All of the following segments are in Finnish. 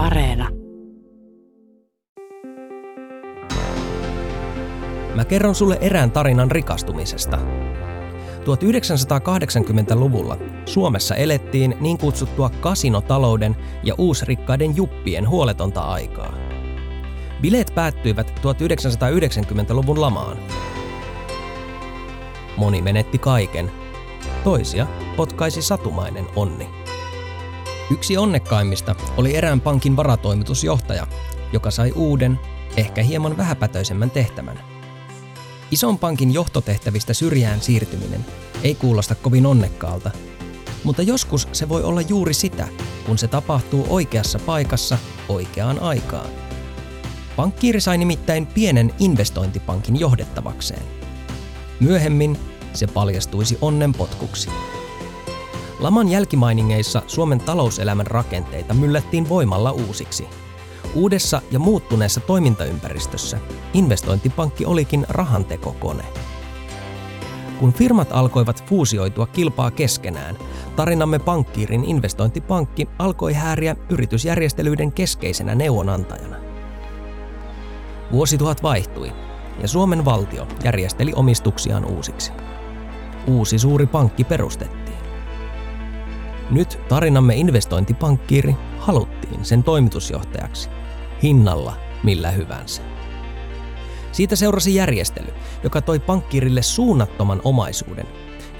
Areena. Mä kerron sulle erään tarinan rikastumisesta. 1980-luvulla Suomessa elettiin niin kutsuttua kasinotalouden ja uusrikkaiden juppien huoletonta aikaa. Bileet päättyivät 1990-luvun lamaan. Moni menetti kaiken. Toisia potkaisi satumainen onni. Yksi onnekkaimmista oli erään pankin varatoimitusjohtaja, joka sai uuden, ehkä hieman vähäpätöisemmän tehtävän. Ison pankin johtotehtävistä syrjään siirtyminen ei kuulosta kovin onnekkaalta, mutta joskus se voi olla juuri sitä, kun se tapahtuu oikeassa paikassa oikeaan aikaan. Pankkiiri sai nimittäin pienen investointipankin johdettavakseen. Myöhemmin se paljastuisi onnenpotkuksi. Laman jälkimainingeissa Suomen talouselämän rakenteita myllättiin voimalla uusiksi. Uudessa ja muuttuneessa toimintaympäristössä investointipankki olikin rahantekokone. Kun firmat alkoivat fuusioitua kilpaa keskenään, tarinamme pankkiirin investointipankki alkoi hääriä yritysjärjestelyiden keskeisenä neuvonantajana. Vuosituhat vaihtui ja Suomen valtio järjesteli omistuksiaan uusiksi. Uusi suuri pankki perustettiin. Nyt tarinamme investointipankkiiri haluttiin sen toimitusjohtajaksi. Hinnalla millä hyvänsä. Siitä seurasi järjestely, joka toi pankkiirille suunnattoman omaisuuden,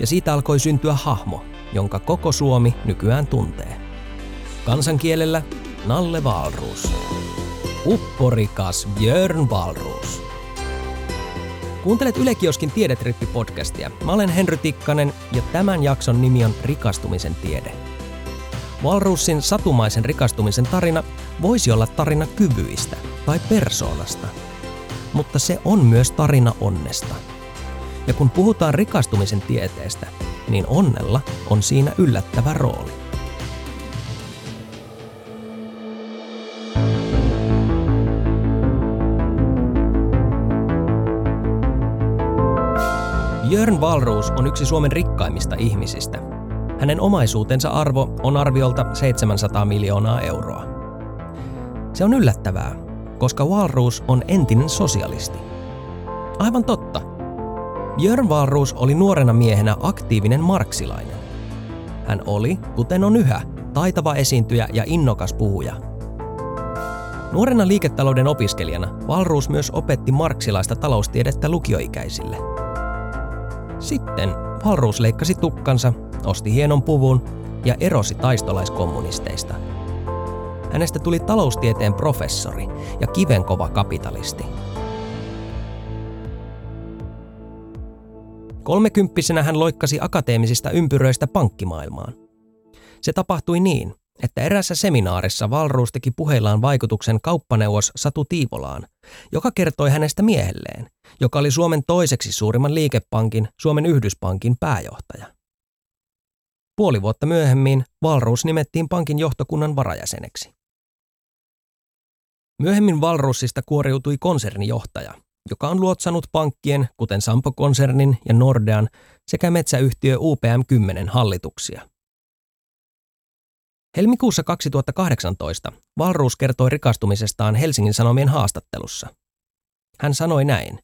ja siitä alkoi syntyä hahmo, jonka koko Suomi nykyään tuntee. Kansankielellä Nalle Valruus. Upporikas Björn Valruus. Kuuntelet Ylekioskin Tiedetrippi-podcastia. Mä olen Henry Tikkanen ja tämän jakson nimi on Rikastumisen tiede. Walrusin satumaisen rikastumisen tarina voisi olla tarina kyvyistä tai persoonasta, mutta se on myös tarina onnesta. Ja kun puhutaan rikastumisen tieteestä, niin onnella on siinä yllättävä rooli. Jörn Valruus on yksi Suomen rikkaimmista ihmisistä. Hänen omaisuutensa arvo on arviolta 700 miljoonaa euroa. Se on yllättävää, koska Walrus on entinen sosialisti. Aivan totta. Jörn Walrus oli nuorena miehenä aktiivinen marksilainen. Hän oli, kuten on yhä, taitava esiintyjä ja innokas puhuja. Nuorena liiketalouden opiskelijana Walrus myös opetti marksilaista taloustiedettä lukioikäisille – sitten Valruus leikkasi tukkansa, osti hienon puvun ja erosi taistolaiskommunisteista. Hänestä tuli taloustieteen professori ja kivenkova kapitalisti. Kolmekymppisenä hän loikkasi akateemisista ympyröistä pankkimaailmaan. Se tapahtui niin, että erässä seminaarissa Valruus teki puheillaan vaikutuksen kauppaneuvos Satu Tiivolaan, joka kertoi hänestä miehelleen, joka oli Suomen toiseksi suurimman liikepankin, Suomen Yhdyspankin pääjohtaja. Puoli vuotta myöhemmin Valruus nimettiin pankin johtokunnan varajäseneksi. Myöhemmin Valruusista kuoriutui konsernijohtaja, joka on luotsannut pankkien, kuten Sampo-konsernin ja Nordean, sekä metsäyhtiö UPM-10 hallituksia. Helmikuussa 2018 Valruus kertoi rikastumisestaan Helsingin Sanomien haastattelussa. Hän sanoi näin.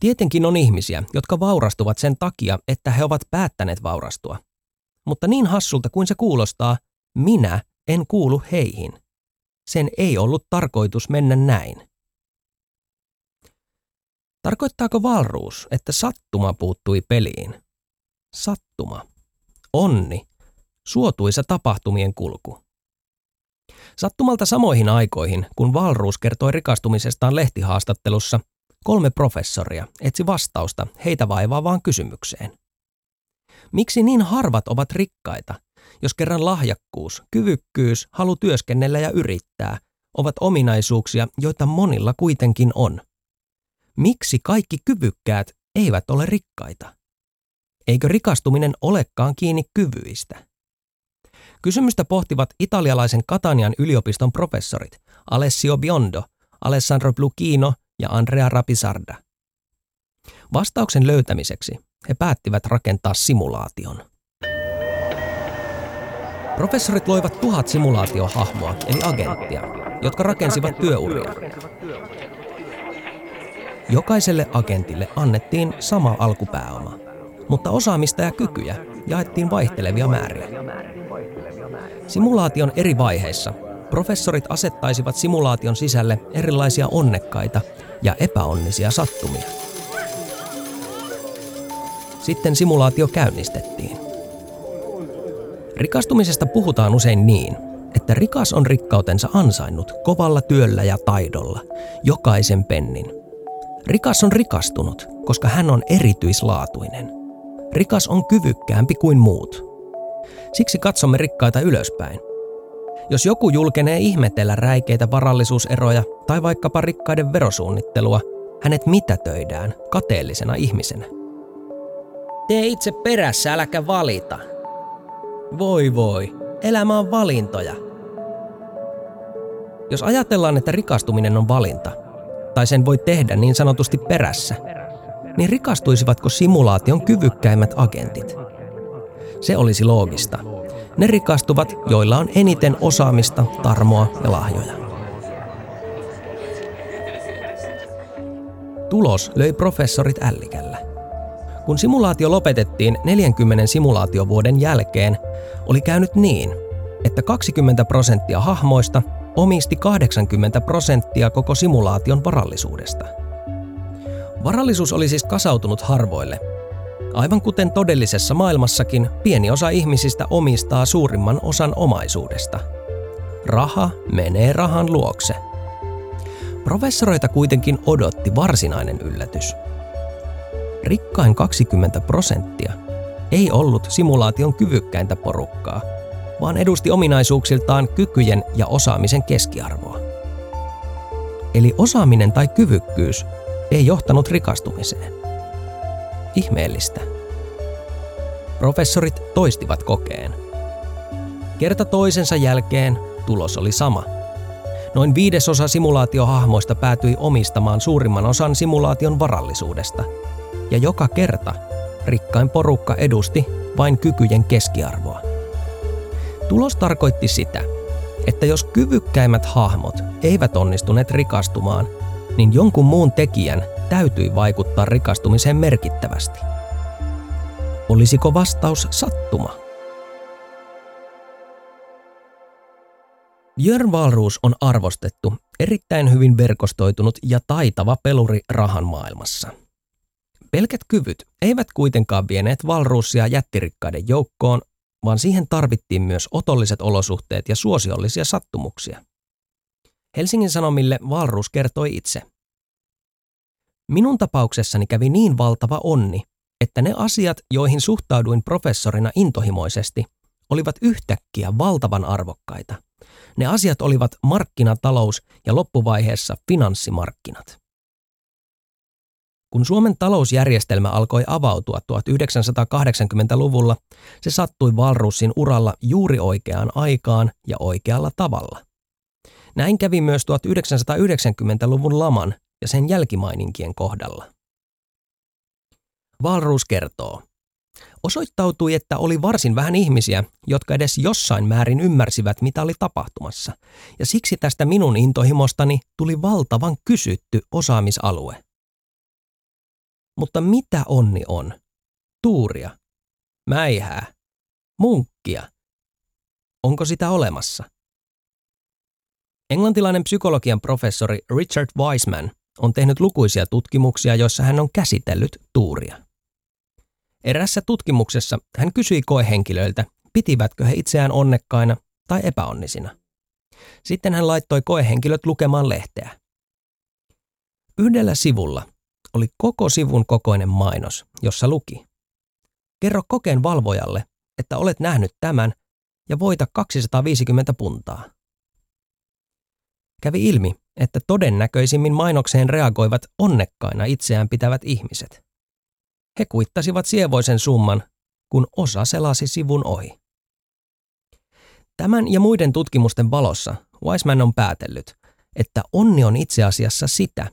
Tietenkin on ihmisiä, jotka vaurastuvat sen takia, että he ovat päättäneet vaurastua. Mutta niin hassulta kuin se kuulostaa, minä en kuulu heihin. Sen ei ollut tarkoitus mennä näin. Tarkoittaako valruus, että sattuma puuttui peliin? Sattuma. Onni suotuisa tapahtumien kulku. Sattumalta samoihin aikoihin, kun Valruus kertoi rikastumisestaan lehtihaastattelussa, kolme professoria etsi vastausta heitä vaivaavaan kysymykseen. Miksi niin harvat ovat rikkaita, jos kerran lahjakkuus, kyvykkyys, halu työskennellä ja yrittää ovat ominaisuuksia, joita monilla kuitenkin on? Miksi kaikki kyvykkäät eivät ole rikkaita? Eikö rikastuminen olekaan kiinni kyvyistä? Kysymystä pohtivat italialaisen Katanian yliopiston professorit Alessio Biondo, Alessandro Bluchino ja Andrea Rapisarda. Vastauksen löytämiseksi he päättivät rakentaa simulaation. Professorit loivat tuhat simulaatiohahmoa, eli agenttia, jotka rakensivat työuria. Jokaiselle agentille annettiin sama alkupääoma, mutta osaamista ja kykyjä jaettiin vaihtelevia määriä. Simulaation eri vaiheissa professorit asettaisivat simulaation sisälle erilaisia onnekkaita ja epäonnisia sattumia. Sitten simulaatio käynnistettiin. Rikastumisesta puhutaan usein niin, että rikas on rikkautensa ansainnut kovalla työllä ja taidolla, jokaisen pennin. Rikas on rikastunut, koska hän on erityislaatuinen. Rikas on kyvykkäämpi kuin muut. Siksi katsomme rikkaita ylöspäin. Jos joku julkenee ihmetellä räikeitä varallisuuseroja tai vaikkapa rikkaiden verosuunnittelua, hänet mitätöidään kateellisena ihmisenä. Tee itse perässä, äläkä valita. Voi voi, elämä on valintoja. Jos ajatellaan, että rikastuminen on valinta, tai sen voi tehdä niin sanotusti perässä, niin rikastuisivatko simulaation kyvykkäimmät agentit? Se olisi loogista. Ne rikastuvat, joilla on eniten osaamista, tarmoa ja lahjoja. Tulos löi professorit ällikällä. Kun simulaatio lopetettiin 40 simulaatiovuoden jälkeen, oli käynyt niin, että 20 prosenttia hahmoista omisti 80 prosenttia koko simulaation varallisuudesta. Varallisuus oli siis kasautunut harvoille. Aivan kuten todellisessa maailmassakin, pieni osa ihmisistä omistaa suurimman osan omaisuudesta. Raha menee rahan luokse. Professoreita kuitenkin odotti varsinainen yllätys. Rikkain 20 prosenttia ei ollut simulaation kyvykkäintä porukkaa – vaan edusti ominaisuuksiltaan kykyjen ja osaamisen keskiarvoa. Eli osaaminen tai kyvykkyys ei johtanut rikastumiseen. Ihmeellistä. Professorit toistivat kokeen. Kerta toisensa jälkeen tulos oli sama. Noin viidesosa simulaatiohahmoista päätyi omistamaan suurimman osan simulaation varallisuudesta. Ja joka kerta rikkain porukka edusti vain kykyjen keskiarvoa. Tulos tarkoitti sitä, että jos kyvykkäimmät hahmot eivät onnistuneet rikastumaan, niin jonkun muun tekijän täytyi vaikuttaa rikastumiseen merkittävästi. Olisiko vastaus sattuma? Björn Valruus on arvostettu, erittäin hyvin verkostoitunut ja taitava peluri rahan maailmassa. Pelkät kyvyt eivät kuitenkaan vieneet Valruusia jättirikkaiden joukkoon, vaan siihen tarvittiin myös otolliset olosuhteet ja suosiollisia sattumuksia. Helsingin Sanomille Valruus kertoi itse. Minun tapauksessani kävi niin valtava onni, että ne asiat, joihin suhtauduin professorina intohimoisesti, olivat yhtäkkiä valtavan arvokkaita. Ne asiat olivat markkinatalous ja loppuvaiheessa finanssimarkkinat. Kun Suomen talousjärjestelmä alkoi avautua 1980-luvulla, se sattui Valrussin uralla juuri oikeaan aikaan ja oikealla tavalla. Näin kävi myös 1990-luvun laman ja sen jälkimaininkien kohdalla. Valruus kertoo. Osoittautui, että oli varsin vähän ihmisiä, jotka edes jossain määrin ymmärsivät, mitä oli tapahtumassa, ja siksi tästä minun intohimostani tuli valtavan kysytty osaamisalue. Mutta mitä onni on? Tuuria? Mäihää? Munkkia? Onko sitä olemassa? Englantilainen psykologian professori Richard Wiseman on tehnyt lukuisia tutkimuksia, joissa hän on käsitellyt tuuria. Erässä tutkimuksessa hän kysyi koehenkilöiltä, pitivätkö he itseään onnekkaina tai epäonnisina. Sitten hän laittoi koehenkilöt lukemaan lehteä. Yhdellä sivulla oli koko sivun kokoinen mainos, jossa luki. Kerro kokeen valvojalle, että olet nähnyt tämän ja voita 250 puntaa. Kävi ilmi, että todennäköisimmin mainokseen reagoivat onnekkaina itseään pitävät ihmiset. He kuittasivat sievoisen summan, kun osa selasi sivun ohi. Tämän ja muiden tutkimusten valossa Wiseman on päätellyt, että onni on itse asiassa sitä,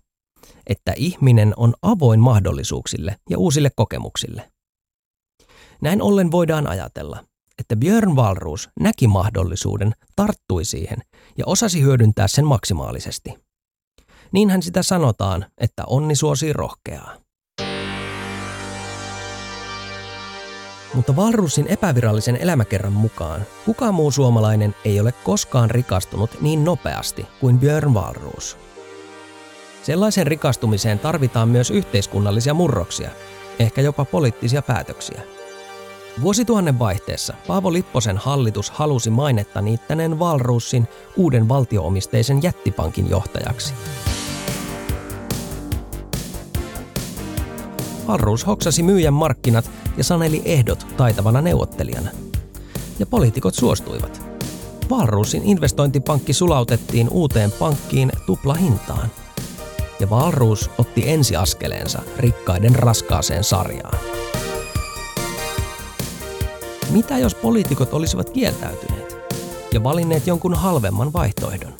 että ihminen on avoin mahdollisuuksille ja uusille kokemuksille. Näin ollen voidaan ajatella, että Björn Valruus näki mahdollisuuden, tarttui siihen ja osasi hyödyntää sen maksimaalisesti. Niinhän sitä sanotaan, että onni suosii rohkeaa. Mutta Valrusin epävirallisen elämäkerran mukaan kukaan muu suomalainen ei ole koskaan rikastunut niin nopeasti kuin Björn Valruus. Sellaisen rikastumiseen tarvitaan myös yhteiskunnallisia murroksia, ehkä jopa poliittisia päätöksiä. Vuosituhannen vaihteessa Paavo Lipposen hallitus halusi mainetta niittäneen Valruussin uuden valtioomisteisen jättipankin johtajaksi. Valruus hoksasi myyjän markkinat ja saneli ehdot taitavana neuvottelijana. Ja poliitikot suostuivat. Valruusin investointipankki sulautettiin uuteen pankkiin tuplahintaan. Ja Valruus otti ensiaskeleensa rikkaiden raskaaseen sarjaan. Mitä jos poliitikot olisivat kieltäytyneet ja valinneet jonkun halvemman vaihtoehdon?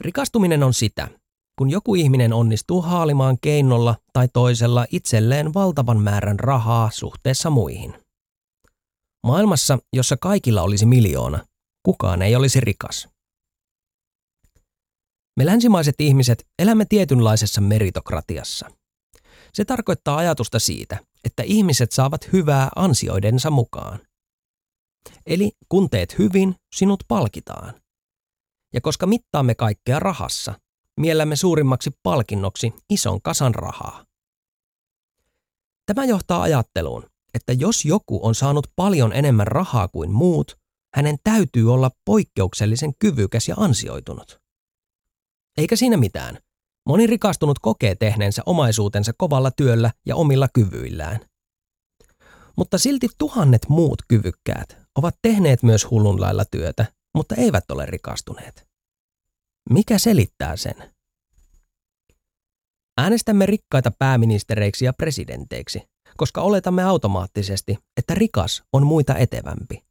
Rikastuminen on sitä, kun joku ihminen onnistuu haalimaan keinolla tai toisella itselleen valtavan määrän rahaa suhteessa muihin. Maailmassa, jossa kaikilla olisi miljoona, kukaan ei olisi rikas. Me länsimaiset ihmiset elämme tietynlaisessa meritokratiassa. Se tarkoittaa ajatusta siitä, että ihmiset saavat hyvää ansioidensa mukaan. Eli kun teet hyvin, sinut palkitaan. Ja koska mittaamme kaikkea rahassa, miellämme suurimmaksi palkinnoksi ison kasan rahaa. Tämä johtaa ajatteluun, että jos joku on saanut paljon enemmän rahaa kuin muut, hänen täytyy olla poikkeuksellisen kyvykäs ja ansioitunut. Eikä siinä mitään. Moni rikastunut kokee tehneensä omaisuutensa kovalla työllä ja omilla kyvyillään. Mutta silti tuhannet muut kyvykkäät ovat tehneet myös hullunlailla työtä, mutta eivät ole rikastuneet. Mikä selittää sen? Äänestämme rikkaita pääministereiksi ja presidenteiksi, koska oletamme automaattisesti, että rikas on muita etevämpi.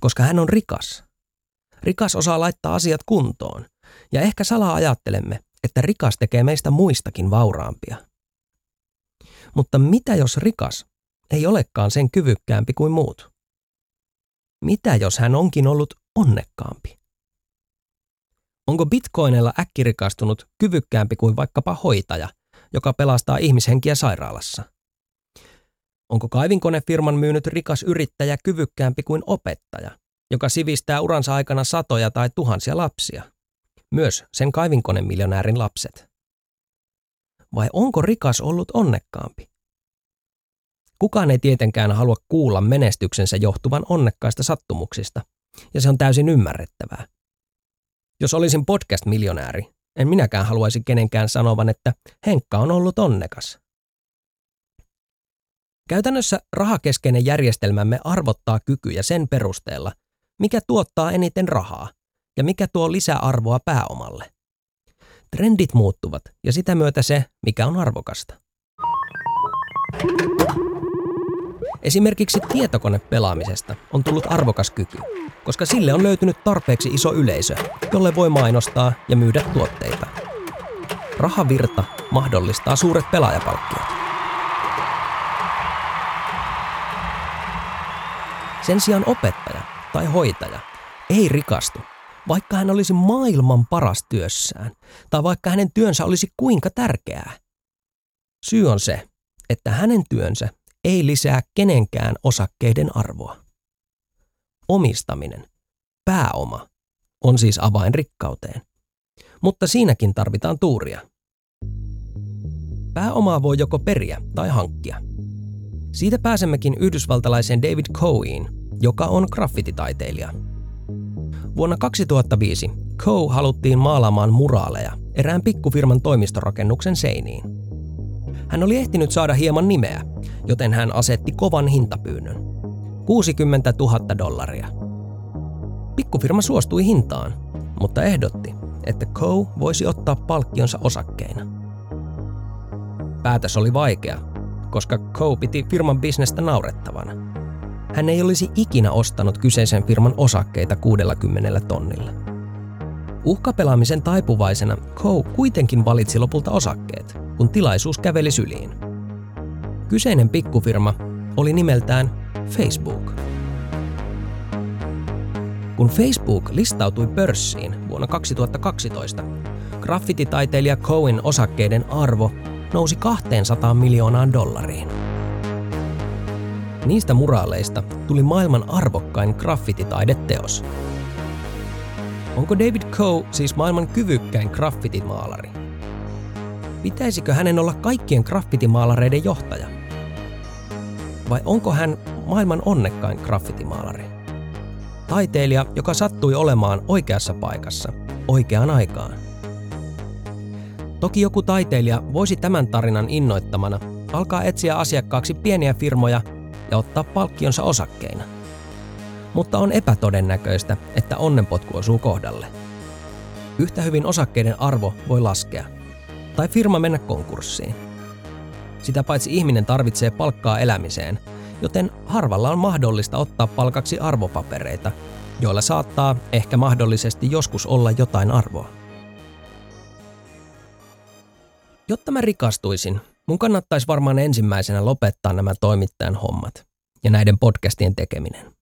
Koska hän on rikas. Rikas osaa laittaa asiat kuntoon, ja ehkä salaa ajattelemme, että rikas tekee meistä muistakin vauraampia. Mutta mitä jos rikas ei olekaan sen kyvykkäämpi kuin muut? Mitä jos hän onkin ollut onnekkaampi? Onko bitcoinilla äkkirikastunut kyvykkäämpi kuin vaikkapa hoitaja, joka pelastaa ihmishenkiä sairaalassa? Onko kaivinkonefirman myynyt rikas yrittäjä kyvykkäämpi kuin opettaja, joka sivistää uransa aikana satoja tai tuhansia lapsia? Myös sen kaivinkonemiljonäärin lapset. Vai onko rikas ollut onnekkaampi? Kukaan ei tietenkään halua kuulla menestyksensä johtuvan onnekkaista sattumuksista, ja se on täysin ymmärrettävää. Jos olisin podcast-miljonääri, en minäkään haluaisi kenenkään sanovan, että Henkka on ollut onnekas. Käytännössä rahakeskeinen järjestelmämme arvottaa kykyjä sen perusteella, mikä tuottaa eniten rahaa ja mikä tuo lisäarvoa pääomalle. Trendit muuttuvat ja sitä myötä se, mikä on arvokasta. Esimerkiksi tietokonepelaamisesta on tullut arvokas kyky, koska sille on löytynyt tarpeeksi iso yleisö, jolle voi mainostaa ja myydä tuotteita. Rahavirta mahdollistaa suuret pelaajapalkkiot. Sen sijaan opettaja tai hoitaja ei rikastu, vaikka hän olisi maailman paras työssään, tai vaikka hänen työnsä olisi kuinka tärkeää. Syy on se, että hänen työnsä ei lisää kenenkään osakkeiden arvoa. Omistaminen, pääoma, on siis avain rikkauteen. Mutta siinäkin tarvitaan tuuria. Pääomaa voi joko periä tai hankkia. Siitä pääsemmekin yhdysvaltalaiseen David Coein, joka on graffititaiteilija. Vuonna 2005 Coe haluttiin maalaamaan muraaleja erään pikkufirman toimistorakennuksen seiniin. Hän oli ehtinyt saada hieman nimeä, joten hän asetti kovan hintapyynnön. 60 000 dollaria. Pikkufirma suostui hintaan, mutta ehdotti, että Coe voisi ottaa palkkionsa osakkeina. Päätös oli vaikea, koska Coe piti firman bisnestä naurettavana. Hän ei olisi ikinä ostanut kyseisen firman osakkeita 60 tonnilla. Uhkapelaamisen taipuvaisena Coe kuitenkin valitsi lopulta osakkeet, kun tilaisuus käveli syliin. Kyseinen pikkufirma oli nimeltään Facebook. Kun Facebook listautui pörssiin vuonna 2012, graffititaiteilija Cohen osakkeiden arvo nousi 200 miljoonaan dollariin. Niistä muraaleista tuli maailman arvokkain graffititaideteos. Onko David Coe siis maailman kyvykkäin graffitimaalari? Pitäisikö hänen olla kaikkien graffitimaalareiden johtaja? Vai onko hän maailman onnekkain graffitimaalari? Taiteilija, joka sattui olemaan oikeassa paikassa, oikeaan aikaan. Toki joku taiteilija voisi tämän tarinan innoittamana alkaa etsiä asiakkaaksi pieniä firmoja ja ottaa palkkionsa osakkeina. Mutta on epätodennäköistä, että onnenpotku osuu kohdalle. Yhtä hyvin osakkeiden arvo voi laskea, tai firma mennä konkurssiin. Sitä paitsi ihminen tarvitsee palkkaa elämiseen, joten harvalla on mahdollista ottaa palkaksi arvopapereita, joilla saattaa ehkä mahdollisesti joskus olla jotain arvoa. Jotta mä rikastuisin, mun kannattaisi varmaan ensimmäisenä lopettaa nämä toimittajan hommat ja näiden podcastien tekeminen.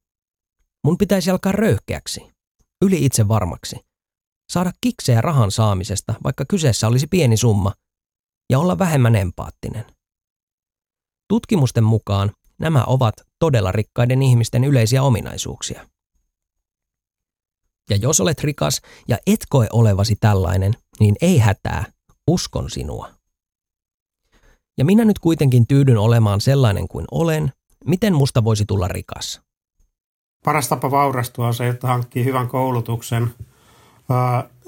Mun pitäisi alkaa röyhkeäksi, yli itse varmaksi, saada kiksejä rahan saamisesta, vaikka kyseessä olisi pieni summa, ja olla vähemmän empaattinen. Tutkimusten mukaan nämä ovat todella rikkaiden ihmisten yleisiä ominaisuuksia. Ja jos olet rikas ja et koe olevasi tällainen, niin ei hätää, uskon sinua. Ja minä nyt kuitenkin tyydyn olemaan sellainen kuin olen, miten musta voisi tulla rikas? Paras tapa vaurastua on se, että hankkii hyvän koulutuksen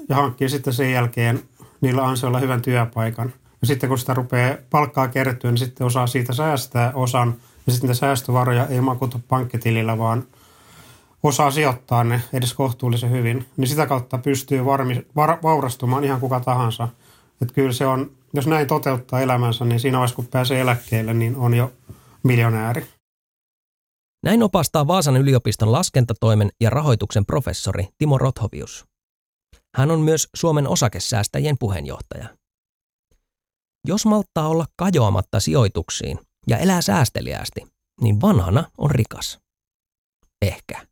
ja hankkii sitten sen jälkeen niillä ansioilla hyvän työpaikan. Ja sitten kun sitä rupeaa palkkaa kertyä, niin sitten osaa siitä säästää osan. Ja sitten niitä säästövaroja ei makuta pankkitilillä, vaan osaa sijoittaa ne edes kohtuullisen hyvin. Niin sitä kautta pystyy varmi, var, vaurastumaan ihan kuka tahansa. Että kyllä se on jos näin toteuttaa elämänsä, niin siinä vaiheessa kun pääsee eläkkeelle, niin on jo miljonääri. Näin opastaa Vaasan yliopiston laskentatoimen ja rahoituksen professori Timo Rothovius. Hän on myös Suomen osakesäästäjien puheenjohtaja. Jos malttaa olla kajoamatta sijoituksiin ja elää säästeliäästi, niin vanhana on rikas. Ehkä.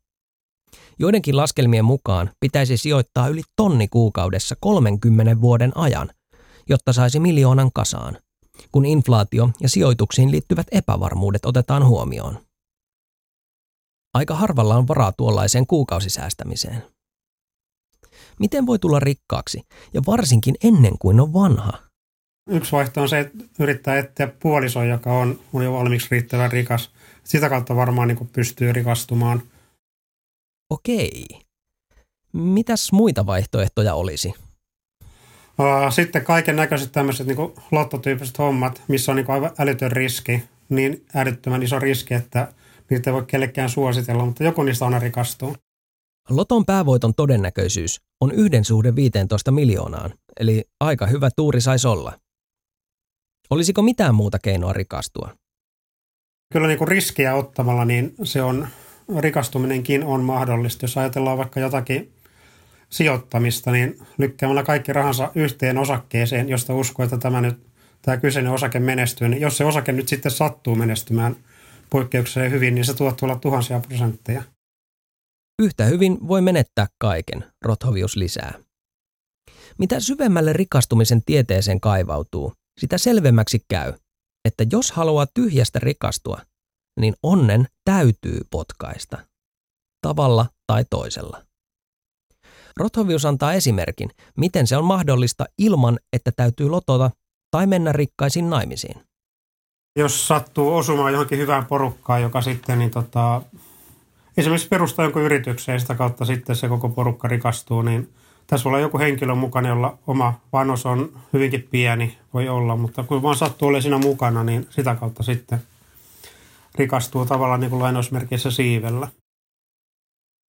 Joidenkin laskelmien mukaan pitäisi sijoittaa yli tonni kuukaudessa 30 vuoden ajan – jotta saisi miljoonan kasaan, kun inflaatio ja sijoituksiin liittyvät epävarmuudet otetaan huomioon. Aika harvalla on varaa tuollaiseen kuukausisäästämiseen. Miten voi tulla rikkaaksi, ja varsinkin ennen kuin on vanha? Yksi vaihtoehto on se, että yrittää etsiä puoliso, joka on, on jo valmiiksi riittävän rikas. Sitä kautta varmaan niin pystyy rikastumaan. Okei. Mitäs muita vaihtoehtoja olisi? Sitten kaiken näköiset tämmöiset niin lottotyyppiset hommat, missä on niin aivan älytön riski, niin älyttömän iso riski, että niitä ei voi kellekään suositella, mutta joku niistä aina rikastuu. Loton päävoiton todennäköisyys on yhden suhde 15 miljoonaan, eli aika hyvä tuuri saisi olla. Olisiko mitään muuta keinoa rikastua? Kyllä niin kuin riskiä ottamalla, niin se on, rikastuminenkin on mahdollista. Jos ajatellaan vaikka jotakin sijoittamista, niin lykkäämällä kaikki rahansa yhteen osakkeeseen, josta uskoo, että tämä nyt tämä kyseinen osake menestyy, niin jos se osake nyt sitten sattuu menestymään poikkeukseen hyvin, niin se tuo tuolla tuhansia prosentteja. Yhtä hyvin voi menettää kaiken, Rothovius lisää. Mitä syvemmälle rikastumisen tieteeseen kaivautuu, sitä selvemmäksi käy, että jos haluaa tyhjästä rikastua, niin onnen täytyy potkaista. Tavalla tai toisella. Rothovius antaa esimerkin, miten se on mahdollista ilman, että täytyy lotota tai mennä rikkaisiin naimisiin. Jos sattuu osumaan johonkin hyvään porukkaan, joka sitten niin tota, esimerkiksi perustaa jonkun yrityksen ja sitä kautta sitten se koko porukka rikastuu, niin tässä voi olla joku henkilö mukana, jolla oma panos on hyvinkin pieni, voi olla, mutta kun vaan sattuu olemaan siinä mukana, niin sitä kautta sitten rikastuu tavallaan niin kuin lainausmerkeissä siivellä.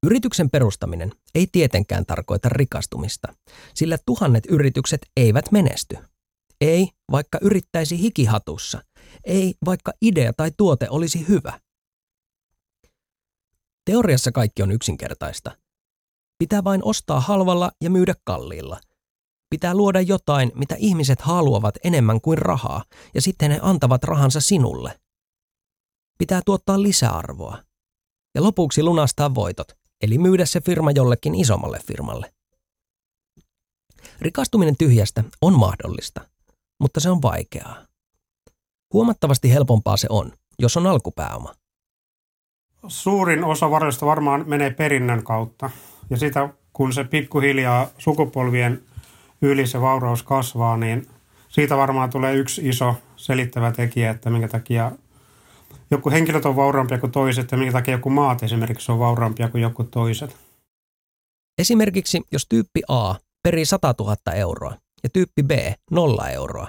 Yrityksen perustaminen ei tietenkään tarkoita rikastumista, sillä tuhannet yritykset eivät menesty. Ei, vaikka yrittäisi hikihatussa. Ei, vaikka idea tai tuote olisi hyvä. Teoriassa kaikki on yksinkertaista. Pitää vain ostaa halvalla ja myydä kalliilla. Pitää luoda jotain, mitä ihmiset haluavat enemmän kuin rahaa, ja sitten he antavat rahansa sinulle. pitää tuottaa lisäarvoa. Ja lopuksi lunastaa voitot, eli myydä se firma jollekin isommalle firmalle. Rikastuminen tyhjästä on mahdollista, mutta se on vaikeaa. Huomattavasti helpompaa se on, jos on alkupääoma. Suurin osa varoista varmaan menee perinnön kautta. Ja sitä, kun se pikkuhiljaa sukupolvien yli se vauraus kasvaa, niin siitä varmaan tulee yksi iso selittävä tekijä, että minkä takia joku henkilöt on vauraampia kuin toiset ja minkä takia joku maat esimerkiksi on vauraampia kuin joku toiset. Esimerkiksi jos tyyppi A perii 100 000 euroa ja tyyppi B 0 euroa,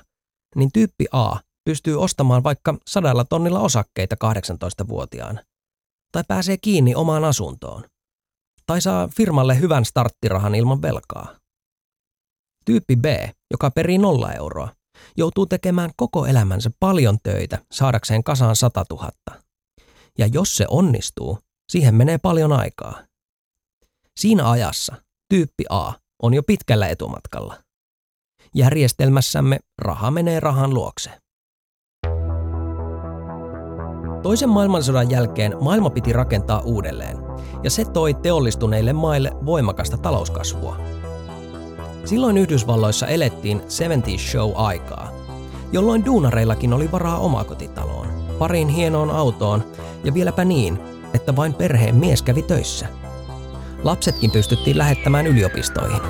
niin tyyppi A pystyy ostamaan vaikka sadalla tonnilla osakkeita 18-vuotiaana. Tai pääsee kiinni omaan asuntoon. Tai saa firmalle hyvän starttirahan ilman velkaa. Tyyppi B, joka perii nolla euroa, joutuu tekemään koko elämänsä paljon töitä saadakseen kasaan 100 000. Ja jos se onnistuu, siihen menee paljon aikaa. Siinä ajassa tyyppi A on jo pitkällä etumatkalla. Järjestelmässämme raha menee rahan luokse. Toisen maailmansodan jälkeen maailma piti rakentaa uudelleen, ja se toi teollistuneille maille voimakasta talouskasvua. Silloin Yhdysvalloissa elettiin 70 show-aikaa, jolloin duunareillakin oli varaa omakotitaloon, pariin hienoon autoon ja vieläpä niin, että vain perheen mies kävi töissä. Lapsetkin pystyttiin lähettämään yliopistoihin.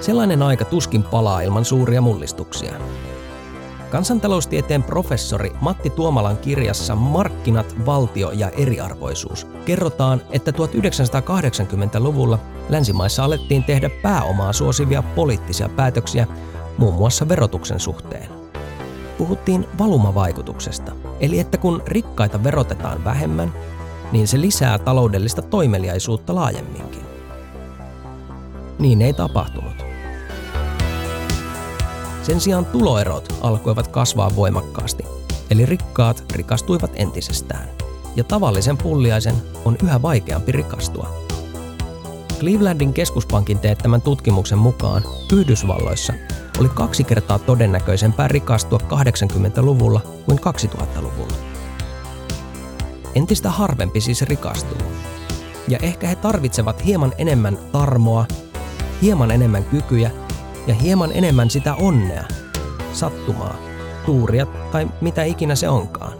Sellainen aika tuskin palaa ilman suuria mullistuksia. Kansantaloustieteen professori Matti Tuomalan kirjassa Markkinat, valtio ja eriarvoisuus kerrotaan, että 1980-luvulla länsimaissa alettiin tehdä pääomaa suosivia poliittisia päätöksiä muun muassa verotuksen suhteen. Puhuttiin valumavaikutuksesta, eli että kun rikkaita verotetaan vähemmän, niin se lisää taloudellista toimeliaisuutta laajemminkin. Niin ei tapahtunut. Sen sijaan tuloerot alkoivat kasvaa voimakkaasti, eli rikkaat rikastuivat entisestään. Ja tavallisen pulliaisen on yhä vaikeampi rikastua. Clevelandin keskuspankin teettämän tutkimuksen mukaan Yhdysvalloissa oli kaksi kertaa todennäköisempää rikastua 80-luvulla kuin 2000-luvulla. Entistä harvempi siis rikastuu. Ja ehkä he tarvitsevat hieman enemmän tarmoa, hieman enemmän kykyjä ja hieman enemmän sitä onnea, sattumaa, tuuria tai mitä ikinä se onkaan.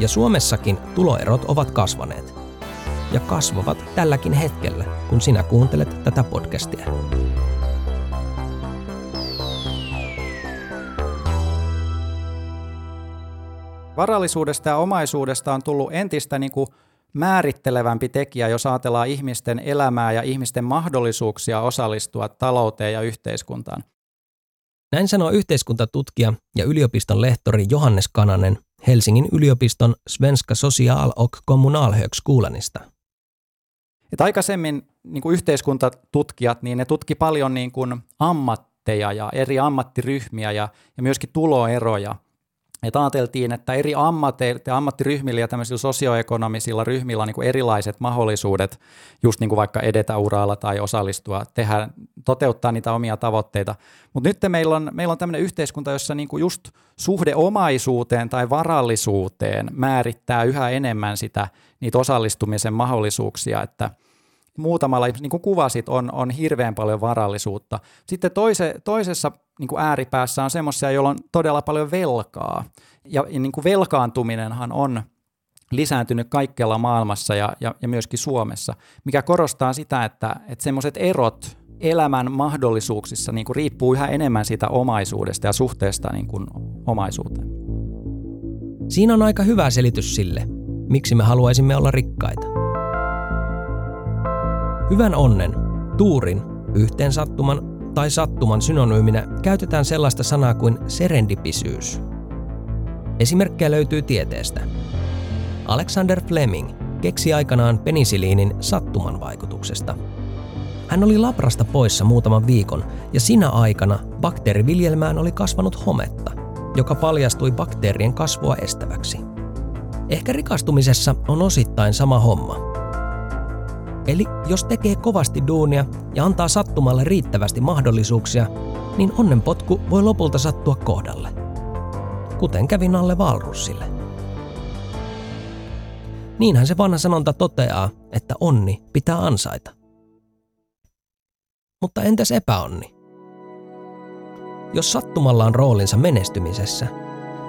Ja Suomessakin tuloerot ovat kasvaneet. Ja kasvavat tälläkin hetkellä, kun sinä kuuntelet tätä podcastia. Varallisuudesta ja omaisuudesta on tullut entistä niin kuin määrittelevämpi tekijä, jos ajatellaan ihmisten elämää ja ihmisten mahdollisuuksia osallistua talouteen ja yhteiskuntaan. Näin sanoo yhteiskuntatutkija ja yliopiston lehtori Johannes Kananen Helsingin yliopiston Svenska Social- och Kommunalhögskolanista. Et aikaisemmin niin kuin yhteiskuntatutkijat, niin ne tutki paljon niin kuin ammatteja ja eri ammattiryhmiä ja, ja myöskin tuloeroja. Et ajateltiin, että eri ammatteilla, ammattiryhmillä ja tämmöisillä sosioekonomisilla ryhmillä on niin erilaiset mahdollisuudet just niin kuin vaikka edetä uralla tai osallistua, tehdä, toteuttaa niitä omia tavoitteita. Mutta nyt meillä on, meillä on tämmöinen yhteiskunta, jossa niin kuin just suhde omaisuuteen tai varallisuuteen määrittää yhä enemmän sitä, niitä osallistumisen mahdollisuuksia, että – muutamalla, niin kuin kuvasit, on, on hirveän paljon varallisuutta. Sitten toise, toisessa niin kuin ääripäässä on semmoisia, joilla on todella paljon velkaa. Ja niin kuin velkaantuminenhan on lisääntynyt kaikkialla maailmassa ja, ja, ja myöskin Suomessa, mikä korostaa sitä, että, että semmoiset erot elämän mahdollisuuksissa niin kuin riippuu yhä enemmän siitä omaisuudesta ja suhteesta niin kuin omaisuuteen. Siinä on aika hyvä selitys sille, miksi me haluaisimme olla rikkaita. Hyvän onnen, tuurin, yhteen sattuman tai sattuman synonyyminä käytetään sellaista sanaa kuin serendipisyys. Esimerkkejä löytyy tieteestä. Alexander Fleming keksi aikanaan penisiliinin sattuman vaikutuksesta. Hän oli labrasta poissa muutaman viikon ja sinä aikana bakteeriviljelmään oli kasvanut hometta, joka paljastui bakteerien kasvua estäväksi. Ehkä rikastumisessa on osittain sama homma – Eli jos tekee kovasti duunia ja antaa sattumalle riittävästi mahdollisuuksia, niin onnenpotku voi lopulta sattua kohdalle. Kuten kävi Nalle Valrussille. Niinhän se vanha sanonta toteaa, että onni pitää ansaita. Mutta entäs epäonni? Jos sattumalla on roolinsa menestymisessä,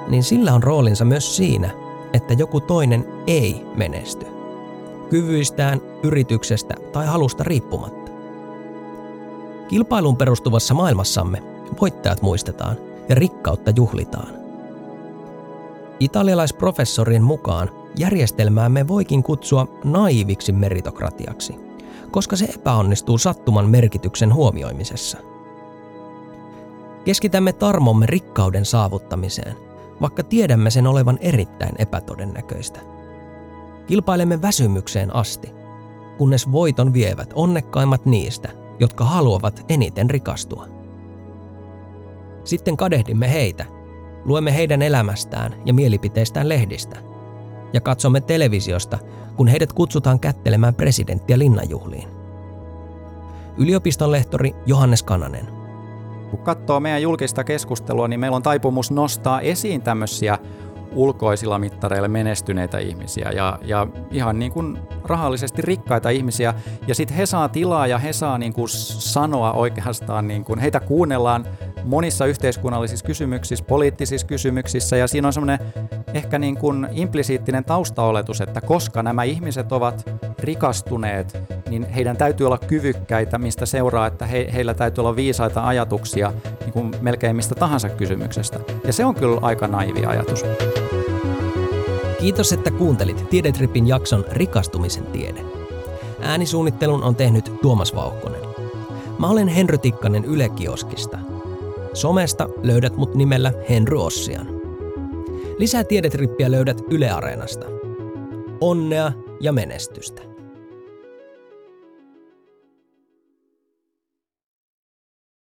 niin sillä on roolinsa myös siinä, että joku toinen ei menesty. Kyvyistään, yrityksestä tai halusta riippumatta. Kilpailuun perustuvassa maailmassamme voittajat muistetaan ja rikkautta juhlitaan. Italialaisprofessorien mukaan järjestelmäämme voikin kutsua naiviksi meritokratiaksi, koska se epäonnistuu sattuman merkityksen huomioimisessa. Keskitämme tarmomme rikkauden saavuttamiseen, vaikka tiedämme sen olevan erittäin epätodennäköistä. Kilpailemme väsymykseen asti, kunnes voiton vievät onnekkaimmat niistä, jotka haluavat eniten rikastua. Sitten kadehdimme heitä, luemme heidän elämästään ja mielipiteistään lehdistä ja katsomme televisiosta, kun heidät kutsutaan kättelemään presidenttiä linnanjuhliin. Yliopiston lehtori Johannes Kananen. Kun katsoo meidän julkista keskustelua, niin meillä on taipumus nostaa esiin tämmöisiä ulkoisilla mittareilla menestyneitä ihmisiä ja, ja ihan niin kuin rahallisesti rikkaita ihmisiä. Ja sitten he saa tilaa ja he saa niin kuin sanoa oikeastaan, niin kuin, heitä kuunnellaan monissa yhteiskunnallisissa kysymyksissä, poliittisissa kysymyksissä ja siinä on semmoinen ehkä niin kuin implisiittinen taustaoletus, että koska nämä ihmiset ovat rikastuneet, niin heidän täytyy olla kyvykkäitä, mistä seuraa, että he, heillä täytyy olla viisaita ajatuksia niin kuin melkein mistä tahansa kysymyksestä. Ja se on kyllä aika naivi ajatus. Kiitos, että kuuntelit Tiedetripin jakson Rikastumisen tiede. Äänisuunnittelun on tehnyt Tuomas Vauhkonen. Mä olen Henry Tikkanen Yle Kioskista. Somesta löydät mut nimellä Henry Ossian. Lisää Tiedetrippiä löydät Yle Areenasta. Onnea ja menestystä!